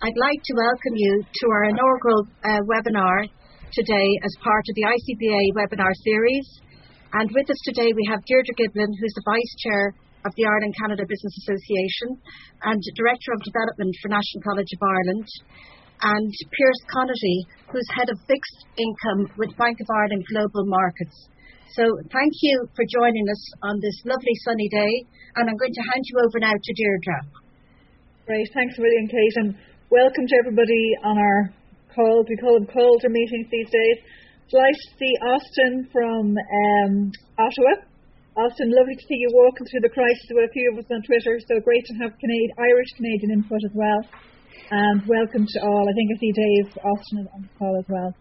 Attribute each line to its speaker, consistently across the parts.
Speaker 1: I'd like to welcome you to our inaugural uh, webinar today as part of the ICBA webinar series. And with us today we have Deirdre Giblin, who's the Vice Chair of the Ireland Canada Business Association and Director of Development for National College of Ireland, and Pearse Conaty, who's Head of Fixed Income with Bank of Ireland Global Markets. So thank you for joining us on this lovely sunny day, and I'm going to hand you over now to Deirdre.
Speaker 2: Great, thanks, William Kate, and Welcome to everybody on our calls. We call them calls or meetings these days. Delighted to see Austin from um, Ottawa. Austin, lovely to see you walking through the crisis with a few of us on Twitter. So great to have Canadian, Irish Canadian input as well. And welcome to all. I think I see Dave Austin on the call as well.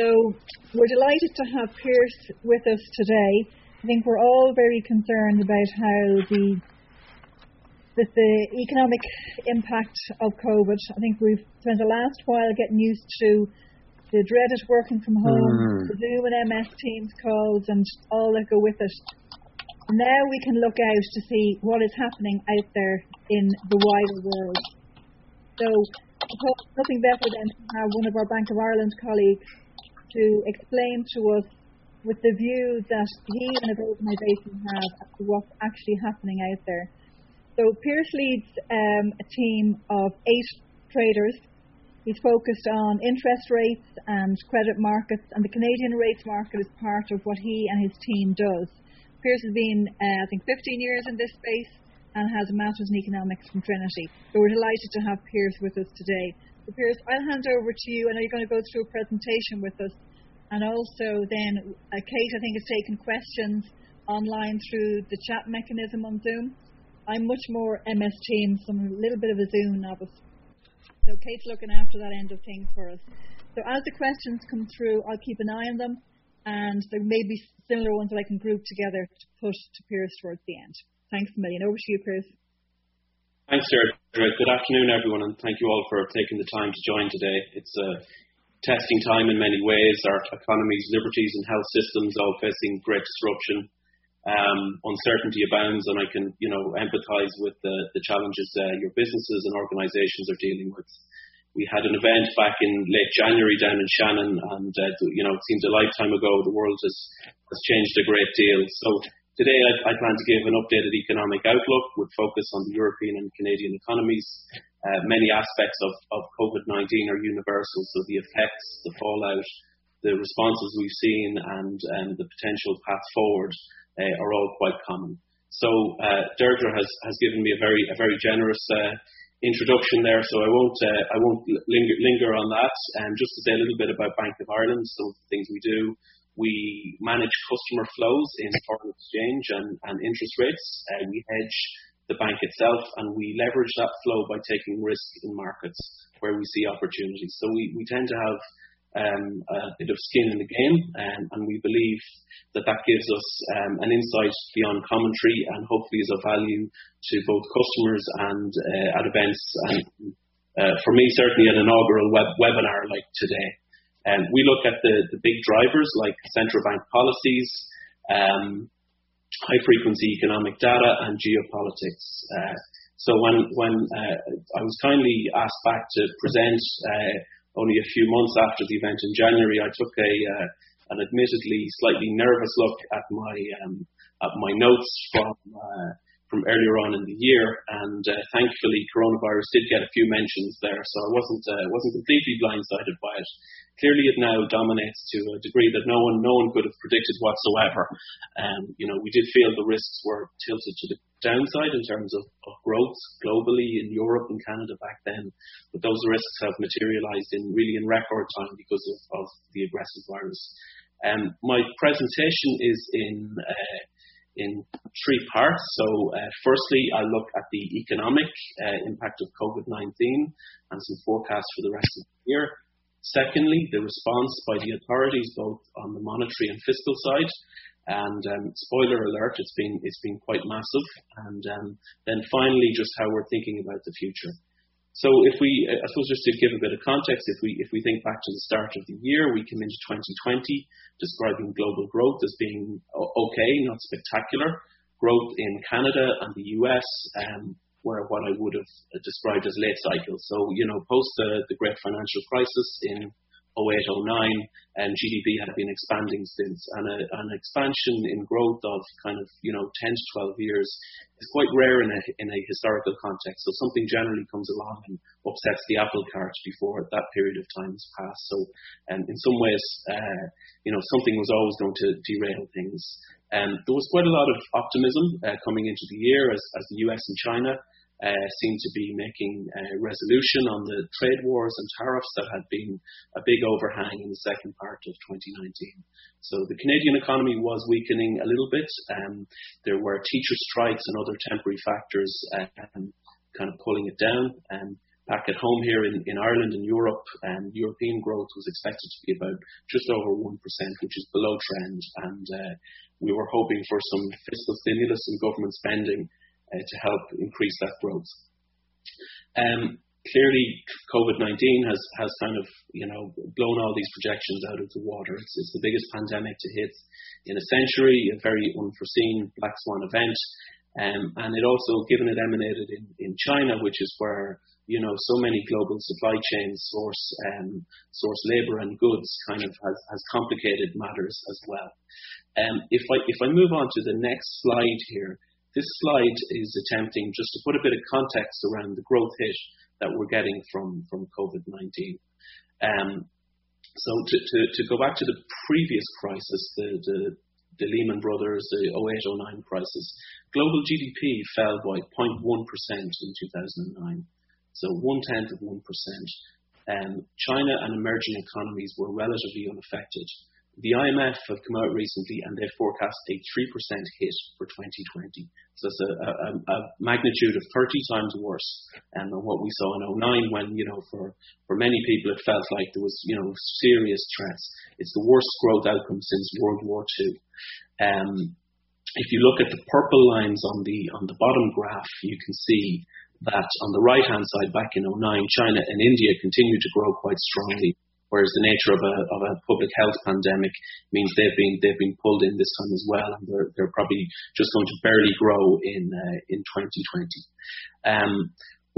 Speaker 2: So we're delighted to have Pearse with us today. I think we're all very concerned about how the with the economic impact of COVID, I think we've spent the last while getting used to the dreaded working from home, mm. the Zoom and MS Teams calls, and all that go with it. Now we can look out to see what is happening out there in the wider world. So, nothing better than to have one of our Bank of Ireland colleagues to explain to us with the view that he and his organisation have as to what's actually happening out there. So Pearse leads um, a team of eight traders. He's focused on interest rates and credit markets, and the Canadian rates market is part of what he and his team does. Pearse has been, uh, I think, 15 years in this space and has a master's in economics from Trinity. So we're delighted to have Pearse with us today. So Pearse, I'll hand over to you. I know you're going to go through a presentation with us, and also then uh, Kate, I think, has taken questions online through the chat mechanism on Zoom. I'm much more MS Teams. I'm a little bit of a Zoom novice. So Kate's looking after that end of things for us. So as the questions come through, I'll keep an eye on them, and there may be similar ones that I can group together to push to Pearse towards the end. Thanks a million. Over to you, Pearse.
Speaker 3: Thanks, Deirdre. Good afternoon, everyone, and thank you all for taking the time to join today. It's a testing time in many ways. Our economies, liberties, and health systems all facing great disruption um, uncertainty abounds, and I can, you know, empathise with the, the challenges uh, your businesses and organisations are dealing with. We had an event back in late January down in Shannon, and uh, you know, it seems a lifetime ago. The world has has changed a great deal. So today, I, I plan to give an updated economic outlook with focus on the European and Canadian economies. Uh, many aspects of, of COVID-19 are universal, so the effects, the fallout, the responses we've seen, and, and the potential path forward uh, are all quite common. So uh, Deirdre has, has given me a very a very generous uh, introduction there, so I won't uh, I won't linger, linger on that. And um, just to say a little bit about Bank of Ireland, some of the things we do. We manage customer flows in foreign exchange and, and interest rates. Uh, we hedge the bank itself, and we leverage that flow by taking risk in markets where we see opportunities. So we, we tend to have a bit of skin in the game, um, and we believe that that gives us um, an insight beyond commentary and hopefully is of value to both customers and uh, at events, and uh, for me, certainly an inaugural web webinar like today. Um, we look at the, the big drivers like central bank policies, um, high frequency economic data, and geopolitics. Uh, so when when I was kindly asked back to present only a few months after the event in January, I took a uh, an admittedly slightly nervous look at my um, at my notes from uh, from earlier on in the year, and uh, thankfully coronavirus did get a few mentions there, so I wasn't uh, wasn't completely blindsided by it. Clearly, it now dominates to a degree that no one no one could have predicted whatsoever. Um, you know, we did feel the risks were tilted to the downside in terms of, of growth globally in Europe and Canada back then, but those risks have materialised in really in record time because of, of the aggressive virus. Um, my presentation is in uh, in three parts. So, uh, firstly, I'll look at the economic uh, impact of COVID-19 and some forecasts for the rest of the year. Secondly, the response by the authorities, both on the monetary and fiscal side. And um, spoiler alert, it's been it's been quite massive. And um, then finally, just how we're thinking about the future. So if we, I suppose, just to give a bit of context, if we if we think back to the start of the year, we came into 2020 describing global growth as being okay, not spectacular. Growth in Canada and the US um, were what I would have described as late cycle. So, you know, post the, the great financial crisis in 08, 09, and GDP had been expanding since, and a, an expansion in growth of kind of, you know, 10 to 12 years is quite rare in a, in a historical context. So something generally comes along and upsets the apple cart before that period of time has passed. So, um, in some ways, uh, you know, something was always going to derail things. Um, there was quite a lot of optimism uh, coming into the year as, as the US and China uh, seem to be making a resolution on the trade wars and tariffs that had been a big overhang in the second part of 2019. So the Canadian economy was weakening a little bit. Um, there were teacher strikes and other temporary factors um, kind of pulling it down. Um, back at home here in, in Ireland and Europe, um, European growth was expected to be about just over 1%, which is below trend. And uh, we were hoping for some fiscal stimulus and government spending uh, to help increase that growth. Um, clearly, COVID-19 has, has kind of, you know, blown all these projections out of the water. It's, it's the biggest pandemic to hit in a century, a very unforeseen black swan event. Um, and it also, given it emanated in, in China, which is where you know so many global supply chains source um, source labor and goods, kind of has, has complicated matters as well. Um, if I if I move on to the next slide here, this slide is attempting just to put a bit of context around the growth hit that we're getting from, from COVID-19. Um, so to, to, to, go back to the previous crisis, the, the, the Lehman Brothers, the 08-09 crisis, global GDP fell by 0.1% in 2009. So one tenth of 1%. Um, China and emerging economies were relatively unaffected. The IMF have come out recently and they forecast a 3% hit for 2020. So it's a, a, a magnitude of 30 times worse um, than what we saw in 09 when, you know, for, for many people it felt like there was, you know, serious threats. It's the worst growth outcome since World War II. Um, if you look at the purple lines on the, on the bottom graph, you can see that on the right hand side back in 09, China and India continued to grow quite strongly whereas the nature of a, of a public health pandemic means they've been they've been pulled in this time as well, and they're they're probably just going to barely grow in uh, in 2020. Um,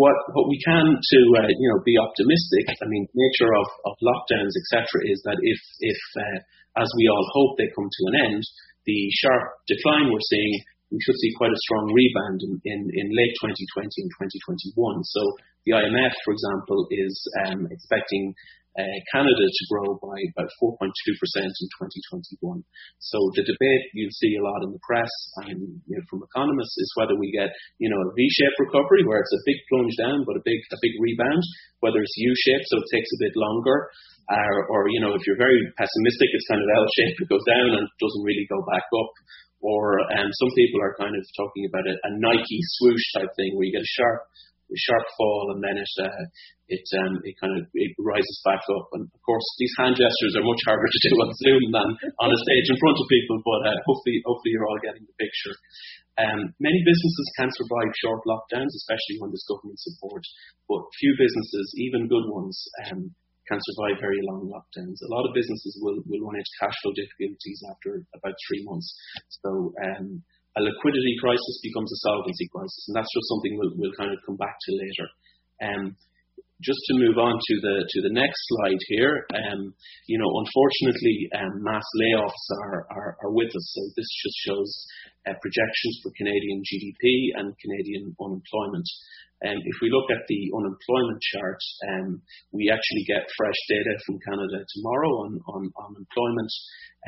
Speaker 3: what what we can to uh, you know be optimistic. I mean, nature of, of lockdowns etc. is that if if uh, as we all hope they come to an end, the sharp decline we're seeing we should see quite a strong rebound in, in, in late 2020 and 2021. So the IMF, for example, is um, expecting uh, Canada to grow by about 4.2% in 2021. So the debate you see a lot in the press and you know, from economists is whether we get, you know, a V-shaped recovery where it's a big plunge down but a big a big rebound, whether it's U-shaped so it takes a bit longer, uh, or you know if you're very pessimistic it's kind of L-shaped it goes down and doesn't really go back up. Or um, some people are kind of talking about a, a Nike swoosh type thing where you get a sharp sharp fall and then it uh, it um, it kind of it rises back up. And of course, these hand gestures are much harder to do on Zoom than on a stage in front of people. But uh, hopefully, hopefully you're all getting the picture. Um, many businesses can survive short lockdowns, especially when there's government support. But few businesses, even good ones, um, can survive very long lockdowns. A lot of businesses will will run into cash flow difficulties after about three months. So um, a liquidity crisis becomes a solvency crisis, and that's just something we'll, we'll kind of come back to later. Um, just to move on to the to the next slide here, um, you know, unfortunately, um, mass layoffs are, are, are with us. So this just shows uh, projections for Canadian GDP and Canadian unemployment. Um, if we look at the unemployment chart, um, we actually get fresh data from Canada tomorrow on, on, on employment,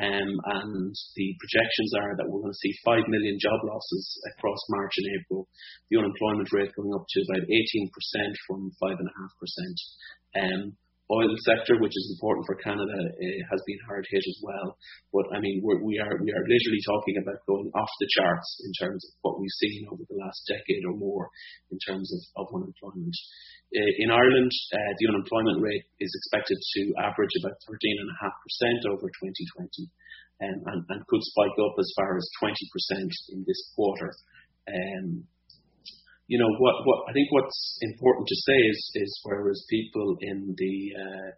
Speaker 3: um, and the projections are that we're going to see 5 million job losses across March and April. The unemployment rate going up to about 18% from 5.5%. Oil sector, which is important for Canada, uh, has been hard hit as well. But I mean, we're, we are we are literally talking about going off the charts in terms of what we've seen over the last decade or more in terms of, of unemployment. Uh, in Ireland, uh, the unemployment rate is expected to average about 13.5% over 2020 um, and, and could spike up as far as 20% in this quarter. Um, you know what what I think what's important to say is is whereas people in the uh,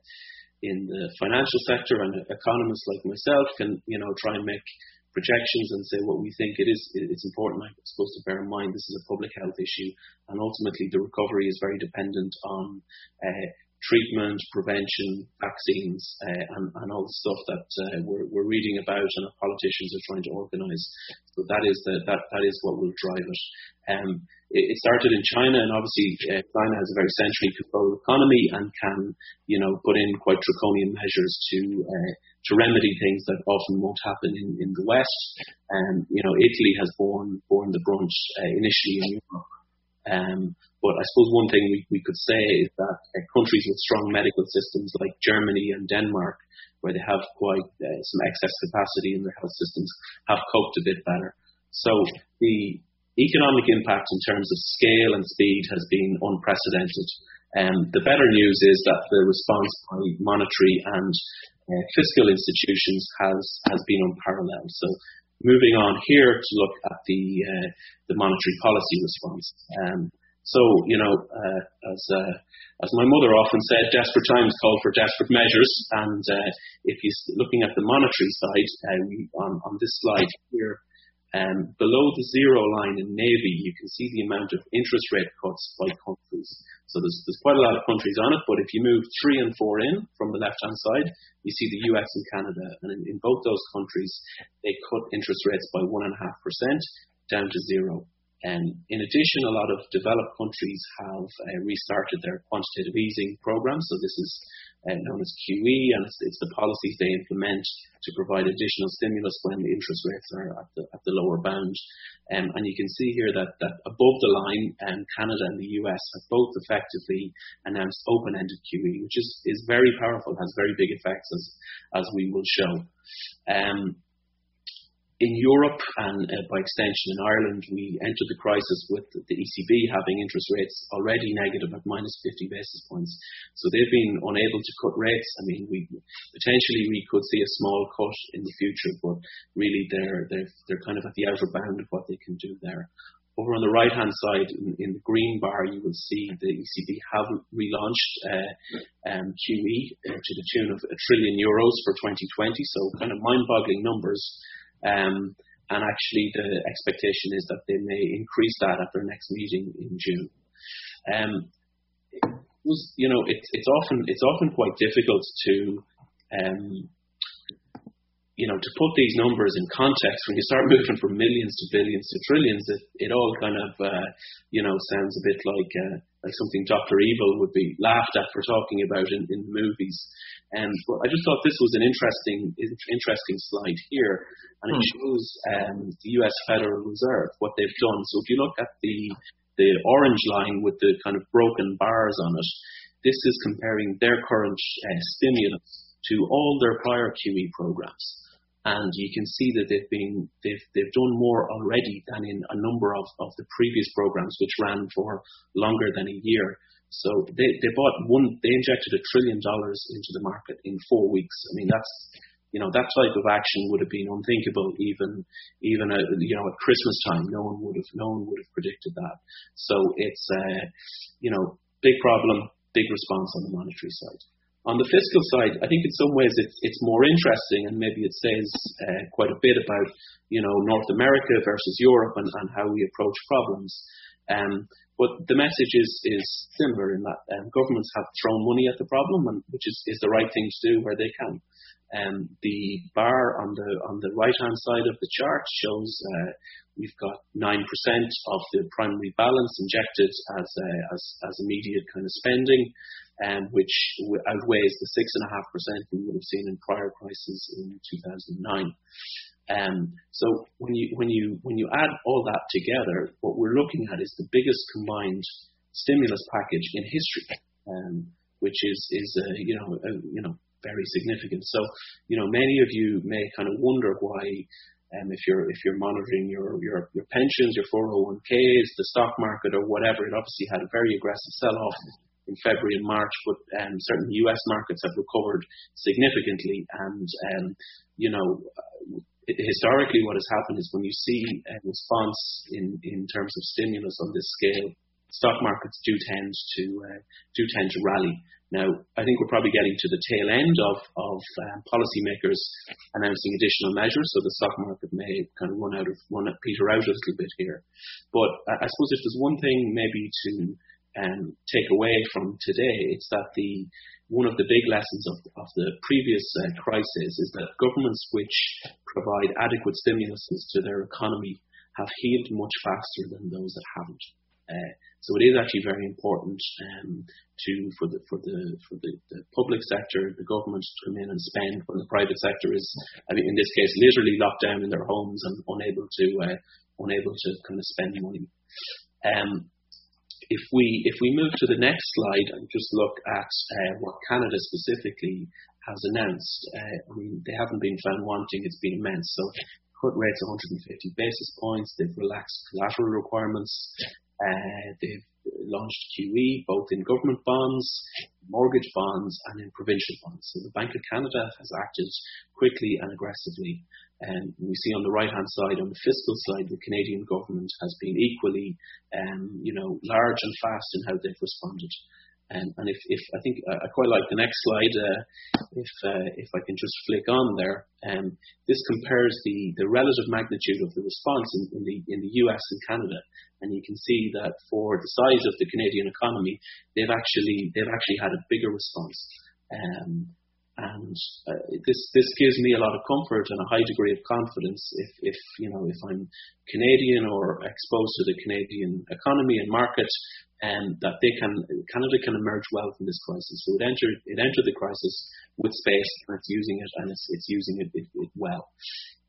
Speaker 3: in the financial sector and economists like myself can you know try and make projections and say what we think it is. It's important, I suppose, to bear in mind this is a public health issue, and ultimately the recovery is very dependent on uh, treatment, prevention, vaccines, uh, and, and, all the stuff that uh, we're, we're, reading about and our politicians are trying to organise. So that is the, that that is what will drive it. Um, it, it, started in China, and obviously uh, China has a very centrally controlled economy and can, you know, put in quite draconian measures to to remedy things that often won't happen in, in the West. Um, you know, Italy has borne borne the brunt uh, initially in Europe. Um, but I suppose one thing we, we could say is that uh, countries with strong medical systems like Germany and Denmark, where they have quite uh, some excess capacity in their health systems, have coped a bit better. So the economic impact in terms of scale and speed has been unprecedented. Um, the better news is that the response by monetary and uh, fiscal institutions has has been unparalleled. So moving on here to look at the uh, the monetary policy response. Um, so you know, uh, as uh, as my mother often said, desperate times call for desperate measures. And uh, if you're looking at the monetary side, uh, on on this slide here, um, below the zero line in navy, you can see the amount of interest rate cuts by countries. So there's, there's quite a lot of countries on it, but if you move three and four in from the left-hand side, you see the US and Canada. And in, in both those countries, they cut interest rates by 1.5% down to zero. And in addition, a lot of developed countries have uh, restarted their quantitative easing programs. So this is uh, known as QE, and it's, the policies they implement to provide additional stimulus when the interest rates are at the, lower bound. Um, and you can see here that, above the line, um, Canada and the US have both effectively announced open-ended QE, which is, very powerful, has very big effects as, as we will show. In Europe and uh, by extension in Ireland, we entered the crisis with the ECB having interest rates already negative at minus 50 basis points. So they've been unable to cut rates. I mean, we potentially we could see a small cut in the future, but really they're they're they're kind of at the outer bound of what they can do there. Over on the right-hand side, in, in the green bar, you will see the ECB have relaunched uh, um, QE uh, to the tune of a trillion euros for 2020. So kind of mind-boggling numbers. Um, and actually, the expectation is that they may increase that at their next meeting in June. Um, it was, you know, it's it's often it's often quite difficult to um, you know, to put these numbers in context, when you start moving from millions to billions to trillions, it, it all kind of, uh, you know, sounds a bit like uh, like something Doctor Evil would be laughed at for talking about in, in movies. And but I just thought this was an interesting interesting slide here, and it hmm. shows um, the U.S. Federal Reserve what they've done. So if you look at the the orange line with the kind of broken bars on it, this is comparing their current uh, stimulus to all their prior QE programs and you can see that they've been they've they've done more already than in a number of, of the previous programs which ran for longer than a year. So they, they bought one they injected a trillion dollars into the market in four weeks. I mean that's you know that type of action would have been unthinkable even even a, you know at Christmas time. No one would have no one would have predicted that. So it's uh, you know big problem, big response on the monetary side. On the fiscal side, I think in some ways it's it's more interesting, and maybe it says uh, quite a bit about you know North America versus Europe and, and how we approach problems. Um, but the message is is similar in that um, governments have thrown money at the problem, and, which is, is the right thing to do where they can. Um, the bar on the on the right hand side of the chart shows uh, we've got nine percent of the primary balance injected as uh, as as immediate kind of spending um, which outweighs the 6.5% we would have seen in prior crises in 2009. Um, so when you when you when you add all that together, what we're looking at is the biggest combined stimulus package in history, um, which is is you know you know very significant. So you know many of you may kind of wonder why. Um, if you're if you're monitoring your, your your pensions, your 401ks, the stock market, or whatever, it obviously had a very aggressive sell-off in February and March, but um, certain U.S. markets have recovered significantly. And um, you know, historically, what has happened is when you see a response in in terms of stimulus on this scale, stock markets do tend to uh, do tend to rally. Now, I think we're probably getting to the tail end of, of um, policymakers announcing additional measures, so the stock market may kind of run out of run peter out a little bit here. But I suppose if there's one thing maybe to um, take away from today, it's that the one of the big lessons of, of the previous uh, crisis is that governments which provide adequate stimuluses to their economy have healed much faster than those that haven't. Uh, so it is actually very important um, to for the for the for the, the, public sector, the government to come in and spend when the private sector is, I mean, in this case, literally locked down in their homes and unable to uh, unable to kind of spend money. Um, if we if we move to the next slide and just look at uh, what Canada specifically has announced, uh, I mean they haven't been found wanting; it's been immense. So cut rates 150 basis points. They've relaxed collateral requirements. Uh, they've launched QE both in government bonds, mortgage bonds, and in provincial bonds. So the Bank of Canada has acted quickly and aggressively. And we see on the right-hand side, on the fiscal side, the Canadian government has been equally, um, you know, large and fast in how they've responded. Um, and if, if I think uh, I quite like the next slide, uh, if uh, if I can just flick on there, um, this compares the, the relative magnitude of the response in, in the in the U.S. and Canada, and you can see that for the size of the Canadian economy, they've actually they've actually had a bigger response. Um, and uh, this this gives me a lot of comfort and a high degree of confidence if if you know if I'm Canadian or exposed to the Canadian economy and market, and that they can Canada can emerge well from this crisis. So it entered it entered the crisis with space and it's using it and it's, it's using it, it, it, well.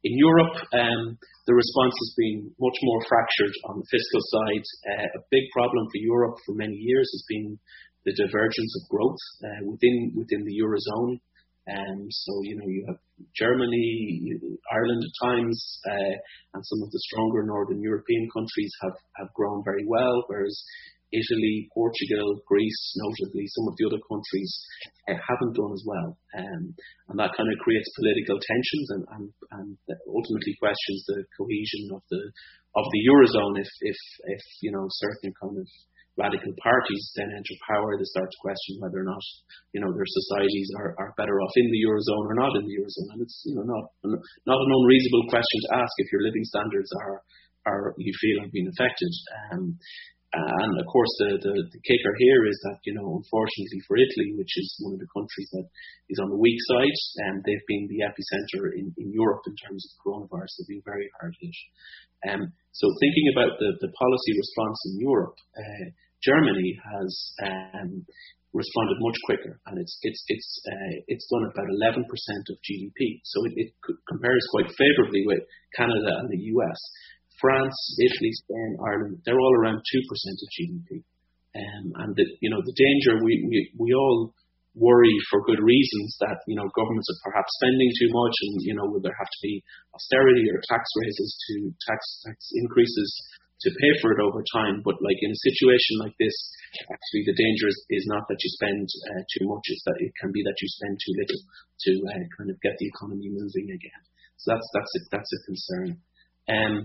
Speaker 3: In Europe, um, the response has been much more fractured on the fiscal side. Uh, a big problem for Europe for many years has been the divergence of growth uh, within within the eurozone. Um, so you know you have Germany, Ireland at times, uh, and some of the stronger northern European countries have have grown very well, whereas Italy, Portugal, Greece, notably, some of the other countries uh, haven't done as well. Um, and that kind of creates political tensions and, and, and ultimately questions the cohesion of the of the eurozone. If if if you know certain kind of radical parties then enter power, they start to question whether or not you know their societies are, are better off in the eurozone or not in the eurozone. And it's you know not not an unreasonable question to ask if your living standards are are you feel have been affected. Um, and of course, the, the, the kicker here is that, you know, unfortunately for Italy, which is one of the countries that is on the weak side, and um, they've been the epicenter in, in Europe in terms of coronavirus. They've been very hard hit. Um, so thinking about the, the policy response in Europe, uh, Germany has um, responded much quicker, and it's it's it's uh, it's done about 11% of GDP. So it, it compares quite favourably with Canada and the US. France, Italy, Spain, Ireland, they're all around 2% of GDP. Um, and the, you know, the danger, we, we, we all worry for good reasons that, you know, governments are perhaps spending too much and, you know, will there have to be austerity or tax raises to tax, tax increases to pay for it over time. But like in a situation like this, actually the danger is, is not that you spend uh, too much, it's that it can be that you spend too little to uh, kind of get the economy moving again. So that's, that's, a, that's a concern. Um,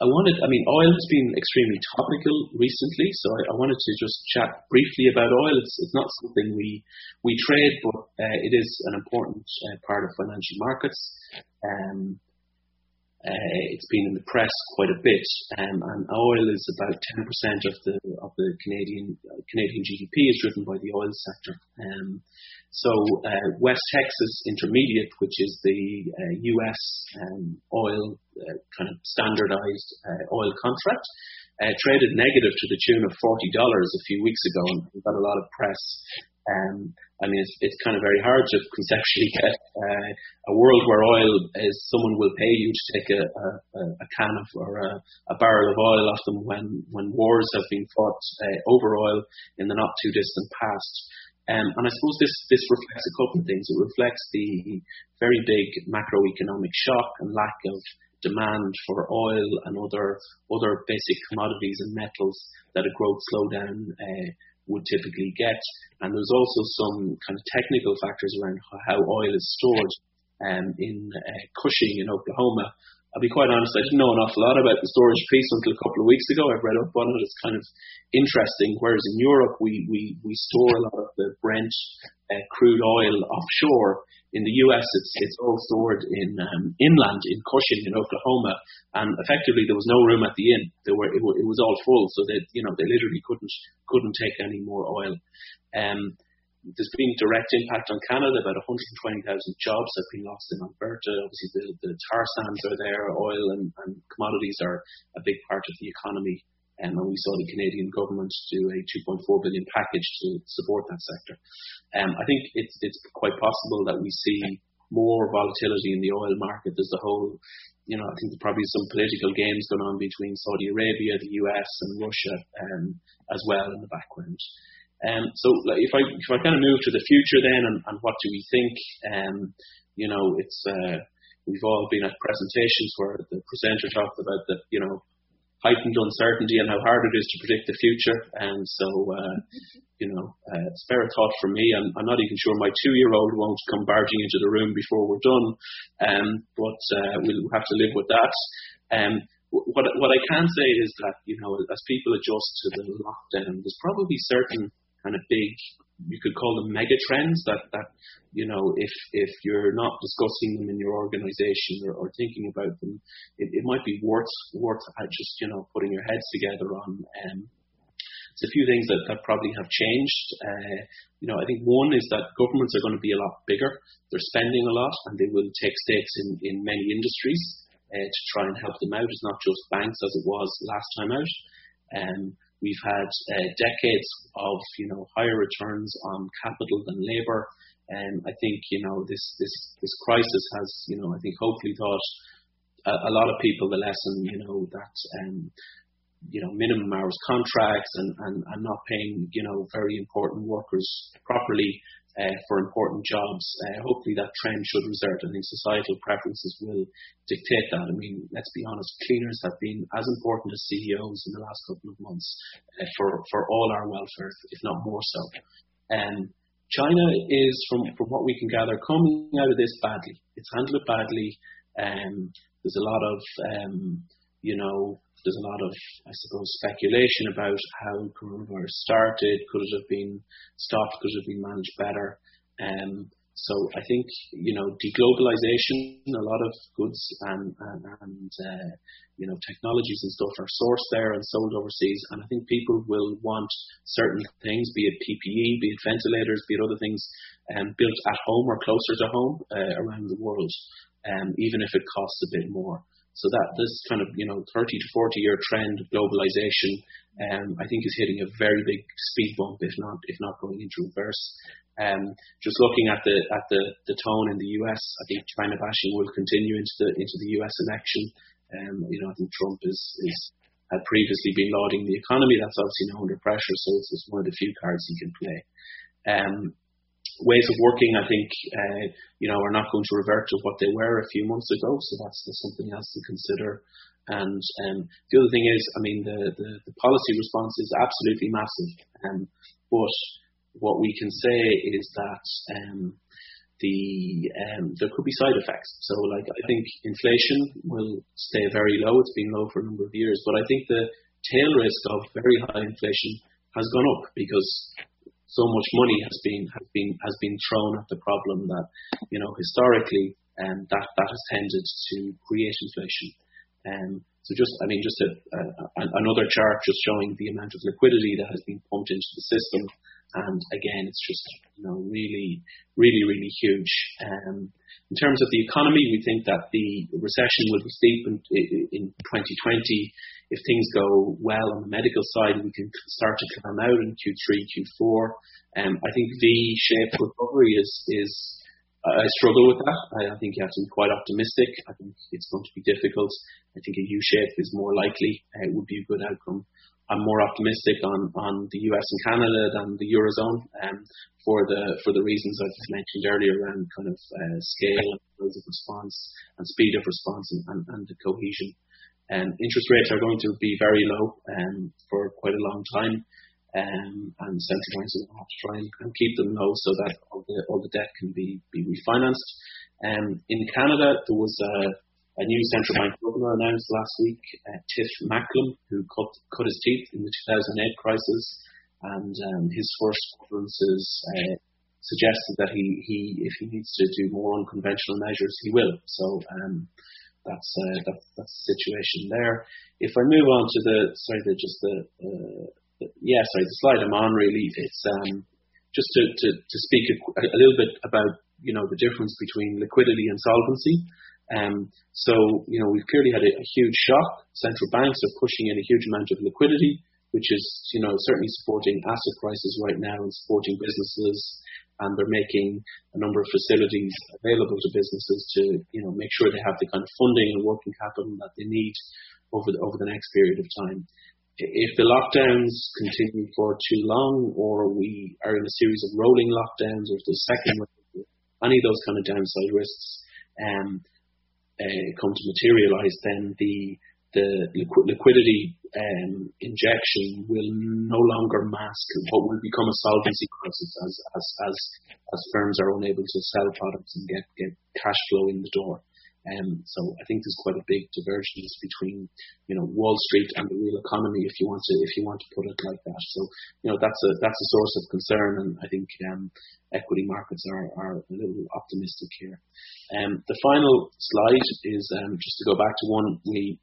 Speaker 3: I wanted, I mean, oil has been extremely topical recently, so I, I wanted to just chat briefly about oil. It's, it's not something we we trade, but uh, it is an important uh, part of financial markets. Um, uh, it's been in the press quite a bit, um, and oil is about 10% of the of the Canadian uh, Canadian GDP is driven by the oil sector. Um, so uh, West Texas Intermediate, which is the uh, U.S. Um, oil uh, kind of standardized uh, oil contract, uh, traded negative to the tune of forty dollars a few weeks ago, and got a lot of press um, I mean, it's, it's kind of very hard to conceptually get uh, a world where oil is someone will pay you to take a, a, a can of or a, a barrel of oil off them when, when wars have been fought uh, over oil in the not too distant past. Um, and I suppose this, this reflects a couple of things. It reflects the very big macroeconomic shock and lack of demand for oil and other other basic commodities and metals that a growth slowdown uh, would typically get. And there's also some kind of technical factors around how oil is stored um, in uh, Cushing in Oklahoma, I'll be quite honest, I didn't know an awful lot about the storage piece until a couple of weeks ago. I've read up on it. It's kind of interesting. Whereas in Europe, we, we, we store a lot of the Brent uh, crude oil offshore. In the US, it's, it's all stored in um, inland in Cushing in Oklahoma. And effectively, there was no room at the inn. There were, it, it was all full. So that you know, they literally couldn't, couldn't take any more oil. Um, there's been direct impact on Canada. About 120,000 jobs have been lost in Alberta. Obviously, the, the tar sands are there. Oil and, and commodities are a big part of the economy. And we saw the Canadian government do a 2.4 billion package to support that sector. Um, I think it's it's quite possible that we see more volatility in the oil market. There's a whole, you know, I think there's probably some political games going on between Saudi Arabia, the US, and Russia um, as well in the background. Um, so like, if I if I kind of move to the future then, and, and what do we think? Um, you know, it's uh, we've all been at presentations where the presenter talked about the you know heightened uncertainty and how hard it is to predict the future. And so, uh, you know, uh, spare a thought for me. I'm, I'm not even sure my two-year-old won't come barging into the room before we're done. Um, but uh, we'll have to live with that. Um, what what I can say is that you know, as people adjust to the lockdown, there's probably certain kind of big, you could call them mega trends that, that you know, if, if you're not discussing them in your organization or, or thinking about them, it, it might be worth, worth just, you know, putting your heads together on. Um, there's a few things that, that probably have changed. Uh, you know, I think one is that governments are going to be a lot bigger. They're spending a lot and they will take stakes in, in many industries uh, to try and help them out. It's not just banks as it was last time out. Um, We've had uh, decades of you know higher returns on capital than labour, and I think you know this this this crisis has you know I think hopefully taught a, a lot of people the lesson you know that um, you know minimum hours contracts and, and, and not paying you know very important workers properly uh, for important jobs. Uh, hopefully that trend should revert. I think societal preferences will dictate that. I mean, let's be honest, cleaners have been as important as CEOs in the last couple of months uh, for, for all our welfare, if not more so. Um, China is, from, from what we can gather, coming out of this badly. It's handled it badly. Um, there's a lot of, um, you know, there's a lot of, I suppose, speculation about how coronavirus started. Could it have been stopped? Could it have been managed better? Um, so I think you know deglobalization. A lot of goods and and, and uh, you know technologies and stuff are sourced there and sold overseas. And I think people will want certain things, be it PPE, be it ventilators, be it other things, um, built at home or closer to home uh, around the world, um, even if it costs a bit more. So that this kind of you know 30 to 40 year trend of globalization, um, I think is hitting a very big speed bump, if not if not going into reverse. Um, just looking at the at the, the tone in the US, I think China bashing will continue into the into the US election. Um, you know, I think Trump is is had previously been lauding the economy. That's obviously now under pressure, so it's, it's one of the few cards he can play. Um, ways of working, I think, uh, you know, are not going to revert to what they were a few months ago. So that's, something else to consider. And um, the other thing is, I mean, the, the, the policy response is absolutely massive. Um, but what we can say is that um, the um, there could be side effects. So, like, I think inflation will stay very low. It's been low for a number of years, but I think the tail risk of very high inflation has gone up because so much money has been has been has been thrown at the problem that you know historically um, that that has tended to create inflation. Um, so just I mean just a, a, another chart just showing the amount of liquidity that has been pumped into the system, and again it's just you know really really really huge. Um, in terms of the economy, we think that the recession will be steep in, in 2020. If things go well on the medical side, we can start to come out in Q3, Q4. Um, I think V-shaped recovery is is I struggle with that. I, I think you have to be quite optimistic. I think it's going to be difficult. I think a U-shape is more likely. Uh, it would be a good outcome. I'm more optimistic on, on the US and Canada than the Eurozone um, for the for the reasons I've mentioned earlier around kind of uh, scale and of response and speed of response and, and, and the cohesion. Um, interest rates are going to be very low um, for quite a long time, um, and central banks will have to try and, and, keep them low so that all the all the debt can be be refinanced. Um, in Canada, there was a, a new central bank governor announced last week, uh, Tiff Macklem, who cut, cut his teeth in the 2008 crisis, and um, his first utterances uh, suggested that he, he, if he needs to do more unconventional measures, he will. So um, that's, uh, that's that's the situation there. If I move on to the sorry, the, just the, uh, the yeah, sorry, the slide I'm on really, it's um, just to, to, to speak a, a little bit about you know the difference between liquidity and solvency. Um, so you know we've clearly had a, a huge shock. Central banks are pushing in a huge amount of liquidity, which is you know certainly supporting asset prices right now and supporting businesses and they're making a number of facilities available to businesses to, you know, make sure they have the kind of funding and working capital that they need over the, over the next period of time. If the lockdowns continue for too long, or we are in a series of rolling lockdowns, or the second any of those kind of downside risks um, come to materialise, then the the liquidity um, injection will no longer mask what will become a solvency crisis as, as, as, as firms are unable to sell products and get, get cash flow in the door. Um, so I think there's quite a big divergence between, you know, Wall Street and the real economy, if you want to, if you want to put it like that. So, you know, that's a that's a source of concern, and I think um, equity markets are, are a little optimistic here. Um, the final slide is um, just to go back to one we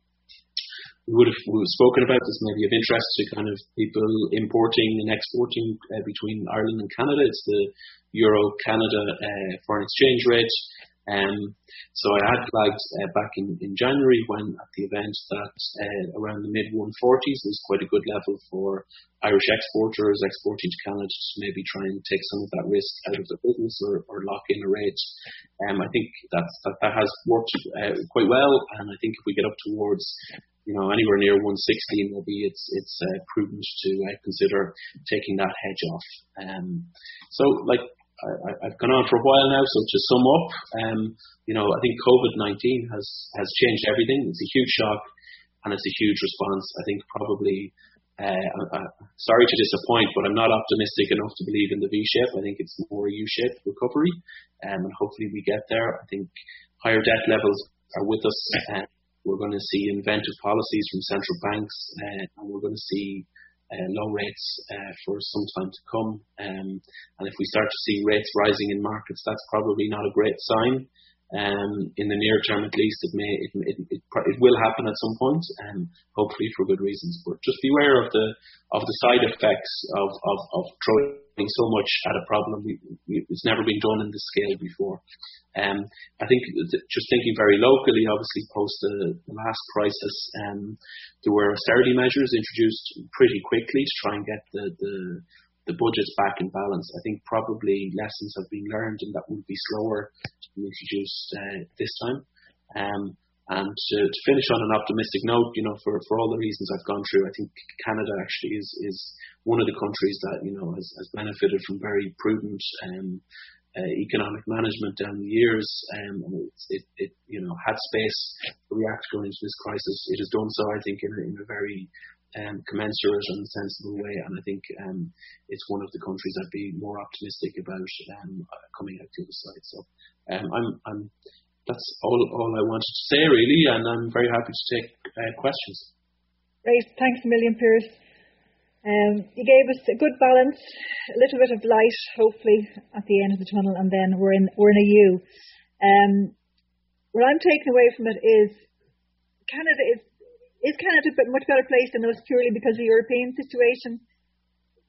Speaker 3: we would have, we've spoken about this maybe of interest to kind of people importing and exporting uh, between Ireland and Canada. It's the Euro Canada uh, foreign exchange rate. Um, so I had flagged uh, back in, in January when at the event that uh, around the mid 140s was quite a good level for Irish exporters exporting to Canada to maybe try and take some of that risk out of their business or, or lock in a rate. Um, I think that's, that, that has worked uh, quite well, and I think if we get up towards you know, anywhere near 160, maybe it's it's uh, prudent to uh, consider taking that hedge off. Um, so, like I, have gone on for a while now. So to sum up, um, you know, I think COVID-19 has has changed everything. It's a huge shock, and it's a huge response. I think probably. Uh, uh, sorry to disappoint, but I'm not optimistic enough to believe in the V shape. I think it's more a U shape recovery, um, and hopefully we get there. I think higher debt levels are with us. Uh, we're going to see inventive policies from central banks, uh, and we're going to see low rates uh, for some time to come. Um, and if we start to see rates rising in markets, that's probably not a great sign. Um, in the near term, at least, it may it, it, it, it will happen at some point, and um, hopefully for good reasons. But just beware of the of the side effects of of, of throwing so much at a problem. It's never been done in this scale before. Um, I think just thinking very locally, obviously post the, the last crisis, um, there were austerity measures introduced pretty quickly to try and get the, the the budgets back in balance. I think probably lessons have been learned and that will be slower to be introduced uh, this time. Um, and to, to, finish on an optimistic note, you know, for, for all the reasons I've gone through, I think Canada actually is, is one of the countries that, you know, has, has benefited from very prudent um, uh, economic management down the years. Um, and it, it, you know, had space to react going into this crisis. It has done so, I think, in a, in a very um, commensurate and sensible way. And I think um, it's one of the countries I'd be more optimistic about um, coming out to the side. So um, I'm, I'm, that's all, all I wanted to say really, and I'm very happy to take uh, questions.
Speaker 2: Great, thanks a million, Pearse. Um, you gave us a good balance, a little bit of light, hopefully, at the end of the tunnel, and then we're in we're in a U. Um, what I'm taking away from it is Canada is is Canada a much better place than us purely because of the European situation?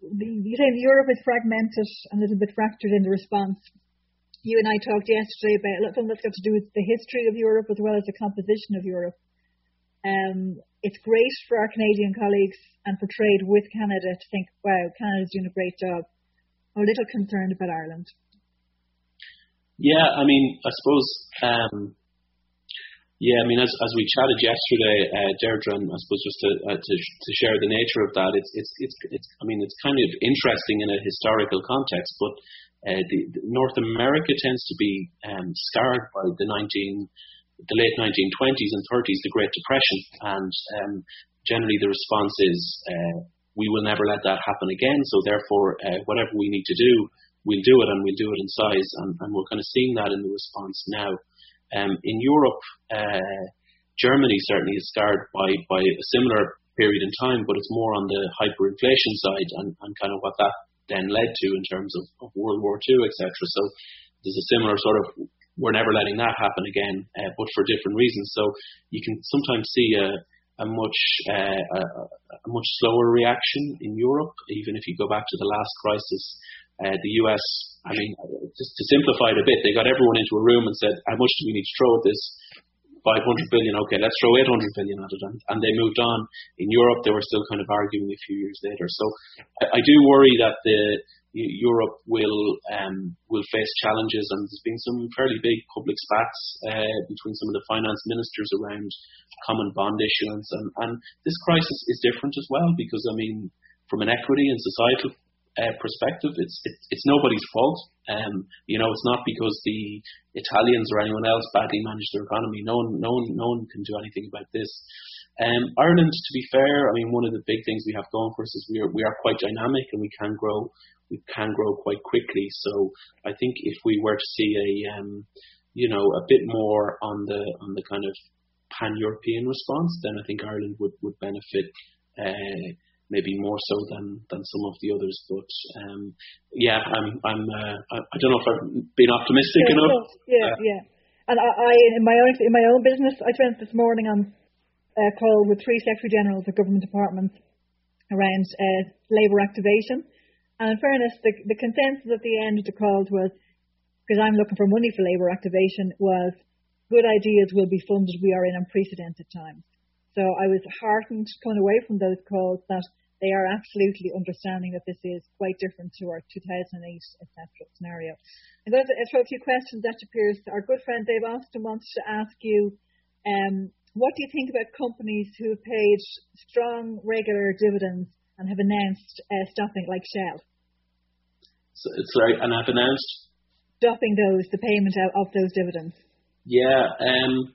Speaker 2: You say Europe is fragmented and a little bit fractured in the response. You and I talked yesterday about something that's got to do with the history of Europe as well as the composition of Europe. Um, it's great for our Canadian colleagues and for trade with Canada to think, wow, Canada's doing a great job. I'm a little concerned about Ireland.
Speaker 3: Yeah, I mean, I suppose um, yeah, I mean, as as we chatted yesterday, uh, Deirdre, I suppose just to, uh, to to share the nature of that, it's it's it's it's. I mean, it's kind of interesting in a historical context, but uh, the, the North America tends to be um, scarred by the 19 the late 1920s and 30s, the Great Depression, and um, generally the response is uh, we will never let that happen again. So therefore, uh, whatever we need to do, we'll do it, and we'll do it in size, and, and we're kind of seeing that in the response now. Um, in Europe, uh, Germany certainly is scarred by, by a similar period in time, but it's more on the hyperinflation side and, and kind of what that then led to in terms of, of World War II, etc. So there's a similar sort of we're never letting that happen again, uh, but for different reasons. So you can sometimes see a, a much uh, a, a, much slower reaction in Europe. Even if you go back to the last crisis, uh, the US. I mean, just to simplify it a bit, they got everyone into a room and said, "How much do we need to throw at this?" 500 billion, okay, let's throw 800 billion at it. And, and they moved on. In Europe, they were still kind of arguing a few years later. So I, I do worry that the Europe will um, will face challenges, and there's been some fairly big public spats uh, between some of the finance ministers around common bond issuance, and, and this crisis is different as well because I mean, from an equity and societal uh, perspective, it's, it's it's nobody's fault. Um, you know, it's not because the Italians or anyone else badly managed their economy. No one, no one, no one can do anything about this. Um, Ireland, to be fair, I mean, one of the big things we have going for us is we are we are quite dynamic and we can grow we can grow quite quickly. So I think if we were to see a um, you know a bit more on the on the kind of pan European response, then I think Ireland would would benefit. Uh, maybe more so than than some of the others. But um, yeah, I'm I'm uh, I don't know if I've been optimistic
Speaker 2: yeah,
Speaker 3: enough.
Speaker 2: Yeah, uh, yeah. And I, I, in my own in my own business, I spent this morning on a call with three secretary generals of government departments around uh, labour activation. And in fairness, the, the consensus at the end of the calls was, because I'm looking for money for labour activation, was good ideas will be funded. We are in unprecedented times. So I was heartened coming away from those calls that they are absolutely understanding that this is quite different to our 2008 etc. scenario. I'm going to throw a few questions at you. Our good friend Dave Austin wants to ask you, um, what do you think about companies who have paid strong regular dividends and have announced uh, stopping, like Shell?
Speaker 3: So, sorry, and have announced
Speaker 2: stopping those, the payment of those dividends.
Speaker 3: Yeah, um,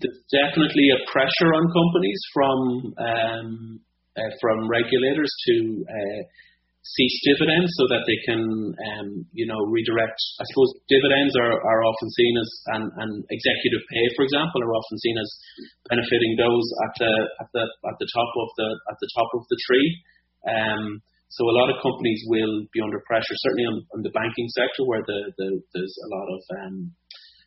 Speaker 3: there's definitely a pressure on companies from um, uh, from regulators to uh, cease dividends so that they can, um, you know, redirect. I suppose dividends are, are often seen as and, and executive pay, for example, are often seen as benefiting those at the at the at the top of the at the top of the tree. Um, so a lot of companies will be under pressure, certainly on, on the banking sector, where the, the, there's a lot of um,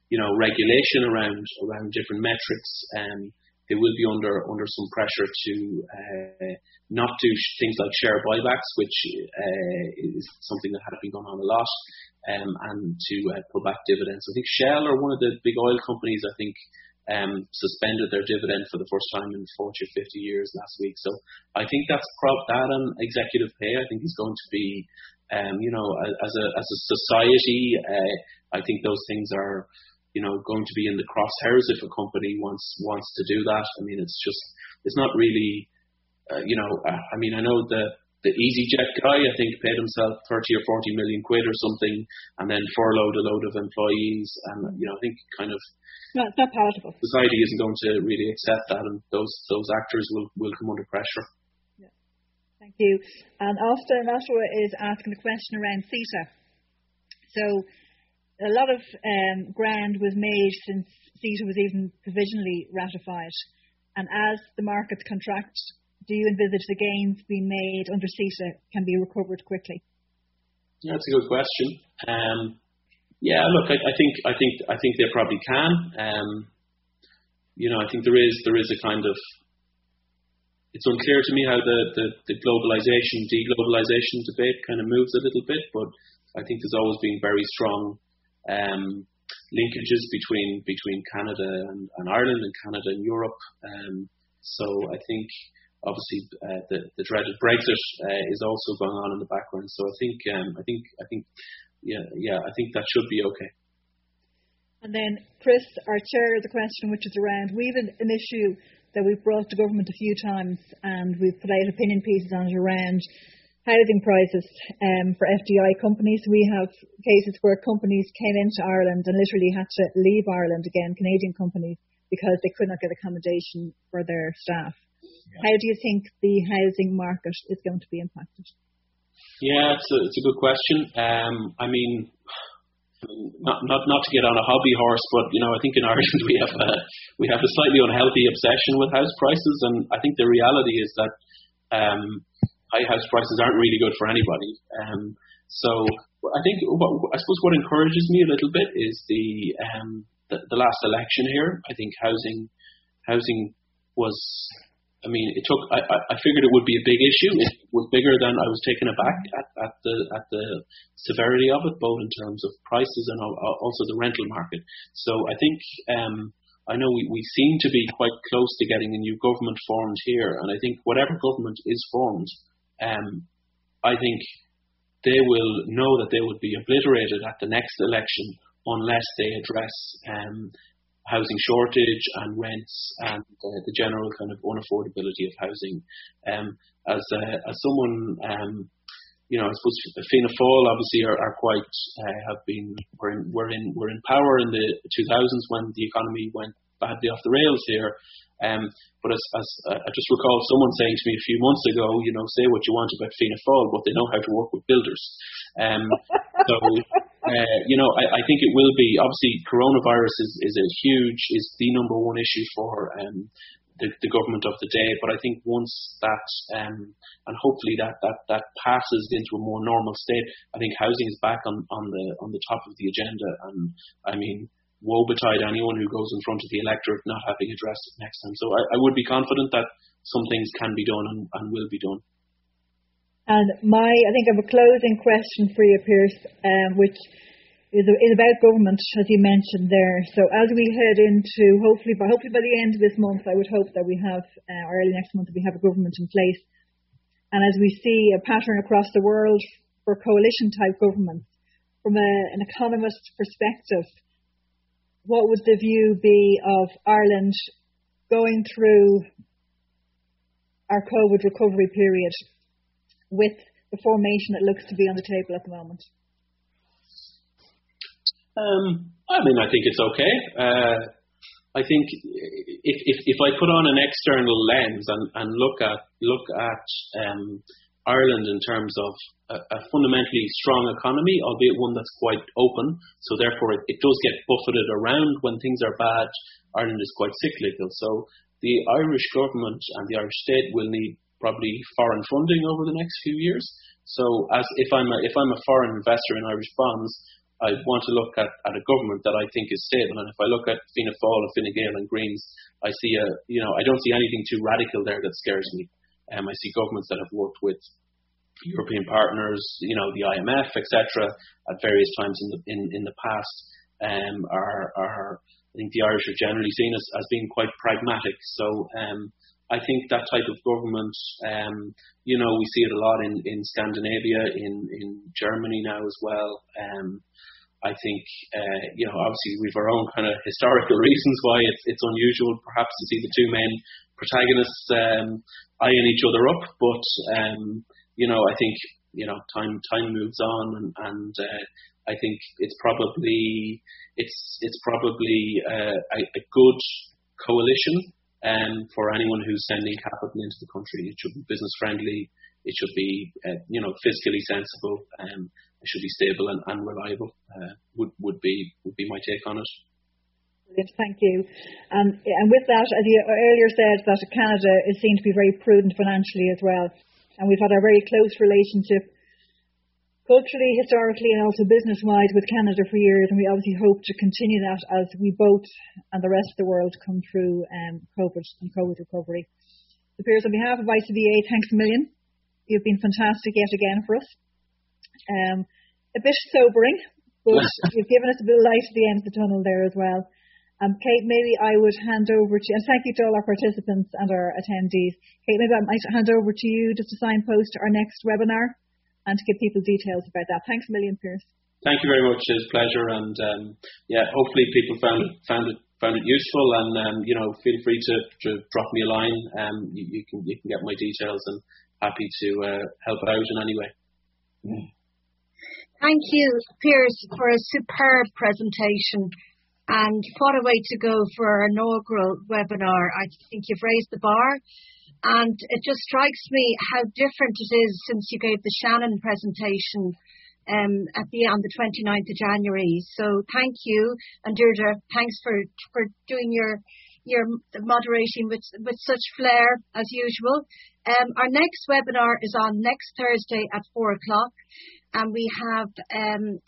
Speaker 3: you know, regulation around around different metrics, um, they will be under under some pressure to uh, not do things like share buybacks, which uh, is something that had been going on a lot, um, and to uh, pull back dividends. I think Shell are one of the big oil companies. I think um, suspended their dividend for the first time in 40 or 50 years last week. So I think that's prob that and executive pay. I think is going to be, um, you know, as a as a society, uh, I think those things are you know, going to be in the crosshairs if a company wants wants to do that. I mean, it's just it's not really, uh, you know, uh, I mean, I know the the EasyJet guy, I think, paid himself 30 or 40 million quid or something, and then furloughed a load of employees, and you know, I think kind of.
Speaker 2: No, it's not palatable.
Speaker 3: Society isn't going to really accept that, and those those actors will will come under pressure.
Speaker 2: Yeah. Thank you. And Austin Ottawa is asking a question around CETA. So a lot of um, ground was made since CETA was even provisionally ratified. And as the markets contract, do you envisage the gains being made under CETA can be recovered quickly?
Speaker 3: That's a good question. Um, yeah, look, I, I, think I think I think they probably can. Um, you know, I think there is there is a kind of it's unclear to me how the, the, the globalization deglobalization debate kind of moves a little bit, but I think there's always been very strong um, linkages between between Canada and, and, Ireland and Canada and Europe. Um, so I think obviously uh, the, the dreaded Brexit uh, is also going on in the background. So I think um, I think I think yeah yeah I think that should be okay.
Speaker 2: And then Chris, our chair, the question which is around we've an, an issue that we've brought to government a few times and we've put out opinion pieces on it around housing prices um, for FDI companies. We have cases where companies came into Ireland and literally had to leave Ireland again, Canadian companies, because they could not get accommodation for their staff. Yeah. How do you think the housing market is going to be impacted?
Speaker 3: Yeah, it's a, it's a good question. Um, I mean, not not not to get on a hobby horse, but you know, I think in Ireland we have a we have a slightly unhealthy obsession with house prices, and I think the reality is that um, high house prices aren't really good for anybody. Um, so I think what, I suppose what encourages me a little bit is the, um, the the last election here. I think housing housing was I mean, it took. I, I figured it would be a big issue. It was bigger than I was taken aback at, at the at the severity of it, both in terms of prices and also the rental market. So I think um, I know we, we seem to be quite close to getting a new government formed here, and I think whatever government is formed, um, I think they will know that they would be obliterated at the next election unless they address um, housing shortage and rents and uh, the general kind of unaffordability of housing. Um, as uh, as someone, um, you know, I suppose Fianna Fáil obviously are, are quite uh, have been were in were in were in power in the 2000s when the economy went badly off the rails here. Um, but as, as uh, I just recall someone saying to me a few months ago, you know, say what you want about Fianna Fáil, but they know how to work with builders. Um, so uh, you know, I, I think it will be. Obviously, coronavirus is, is a huge, is the number one issue for um, the, the government of the day. But I think once that, um, and hopefully that, that, that passes into a more normal state, I think housing is back on, on the on the top of the agenda. And I mean, woe betide anyone who goes in front of the electorate not having addressed it next time. So I, I would be confident that some things can be done and, and will be done.
Speaker 2: And my, I think I have a closing question for you, Pearse, um, which is, is about government, as you mentioned there. So as we head into, hopefully, by hopefully by the end of this month, I would hope that we have, uh, or early next month, that we have a government in place. And as we see a pattern across the world for coalition type governments, from a, an economist perspective, what would the view be of Ireland going through our COVID recovery period with the formation that looks to be on the table at the moment?
Speaker 3: Um, I mean, I think it's okay. Uh, I think if, if, if I put on an external lens and, and look at look at um, Ireland in terms of a, a, fundamentally strong economy, albeit one that's quite open, so therefore it, it does get buffeted around when things are bad. Ireland is quite cyclical, so the Irish government and the Irish state will need probably foreign funding over the next few years. So as if I'm a, if I'm a foreign investor in Irish bonds, I want to look at, at a government that I think is stable. And if I look at Fianna Fáil and Fine Gael and Greens, I see a you know I don't see anything too radical there that scares me. Um, I see governments that have worked with European partners, you know, the IMF, etc., at various times in the in, in the past. Um, are are I think the Irish are generally seen as, as being quite pragmatic. So um, I think that type of government, um, you know, we see it a lot in, in Scandinavia, in, in Germany now as well. Um, I think, uh, you know, obviously we've our own kind of historical reasons why it's, it's unusual perhaps to see the two main protagonists um, eyeing each other up. But, um, you know, I think, you know, time time moves on and, and uh, I think it's probably it's it's probably uh, a, a good coalition um, for anyone who's sending capital into the country. It should be business friendly. It should be, uh, you know, fiscally sensible. Um, it should be stable and, and reliable. Uh, would would be would be my take on it.
Speaker 2: Brilliant, thank you. Um, and with that, as you earlier said, that Canada is seen to be very prudent financially as well, and we've had a very close relationship culturally, historically, and also business wise with Canada for years, and we obviously hope to continue that as we both and the rest of the world come through um, COVID and COVID recovery. So, Pearse, on behalf of ICBA, thanks a million. You've been fantastic yet again for us. Um, a bit sobering, but you've given us a bit of light at the end of the tunnel there as well. Um, Kate, maybe I would hand over to, and thank you to all our participants and our attendees. Kate, maybe I might hand over to you just to signpost our next webinar and to give people details about that. Thanks a million, Pearse.
Speaker 3: Thank you very much. It's a pleasure, and um, yeah, hopefully people found it found it found it useful, and um, you know, feel free to, to drop me a line. Um, you, you, can you can get my details, and happy to uh, help out in any way.
Speaker 1: Thank you, Pearse, for a superb presentation. And what a way to go for our inaugural webinar. I think you've raised the bar and it just strikes me how different it is since you gave the Shannon presentation um, at the on the 29th of January. So thank you, and Deirdre, thanks for for doing your your moderation with with such flair as usual. Um, our next webinar is on next Thursday at four o'clock, and we have um,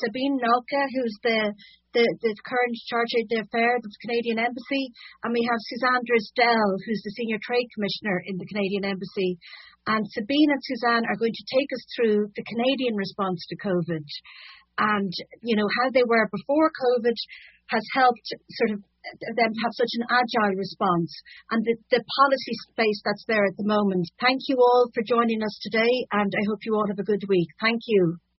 Speaker 1: Sabine Nolke, who's the, the, the current charge d'affaires of the Canadian Embassy, and we have Suzanne Drisdell, who's the senior trade commissioner in the Canadian Embassy. And Sabine and Suzanne are going to take us through the Canadian response to COVID and, you know, how they were before COVID has helped sort of them have such an agile response and the, the policy space that's there at the moment. Thank you all for joining us today and I hope you all have a good week. Thank you.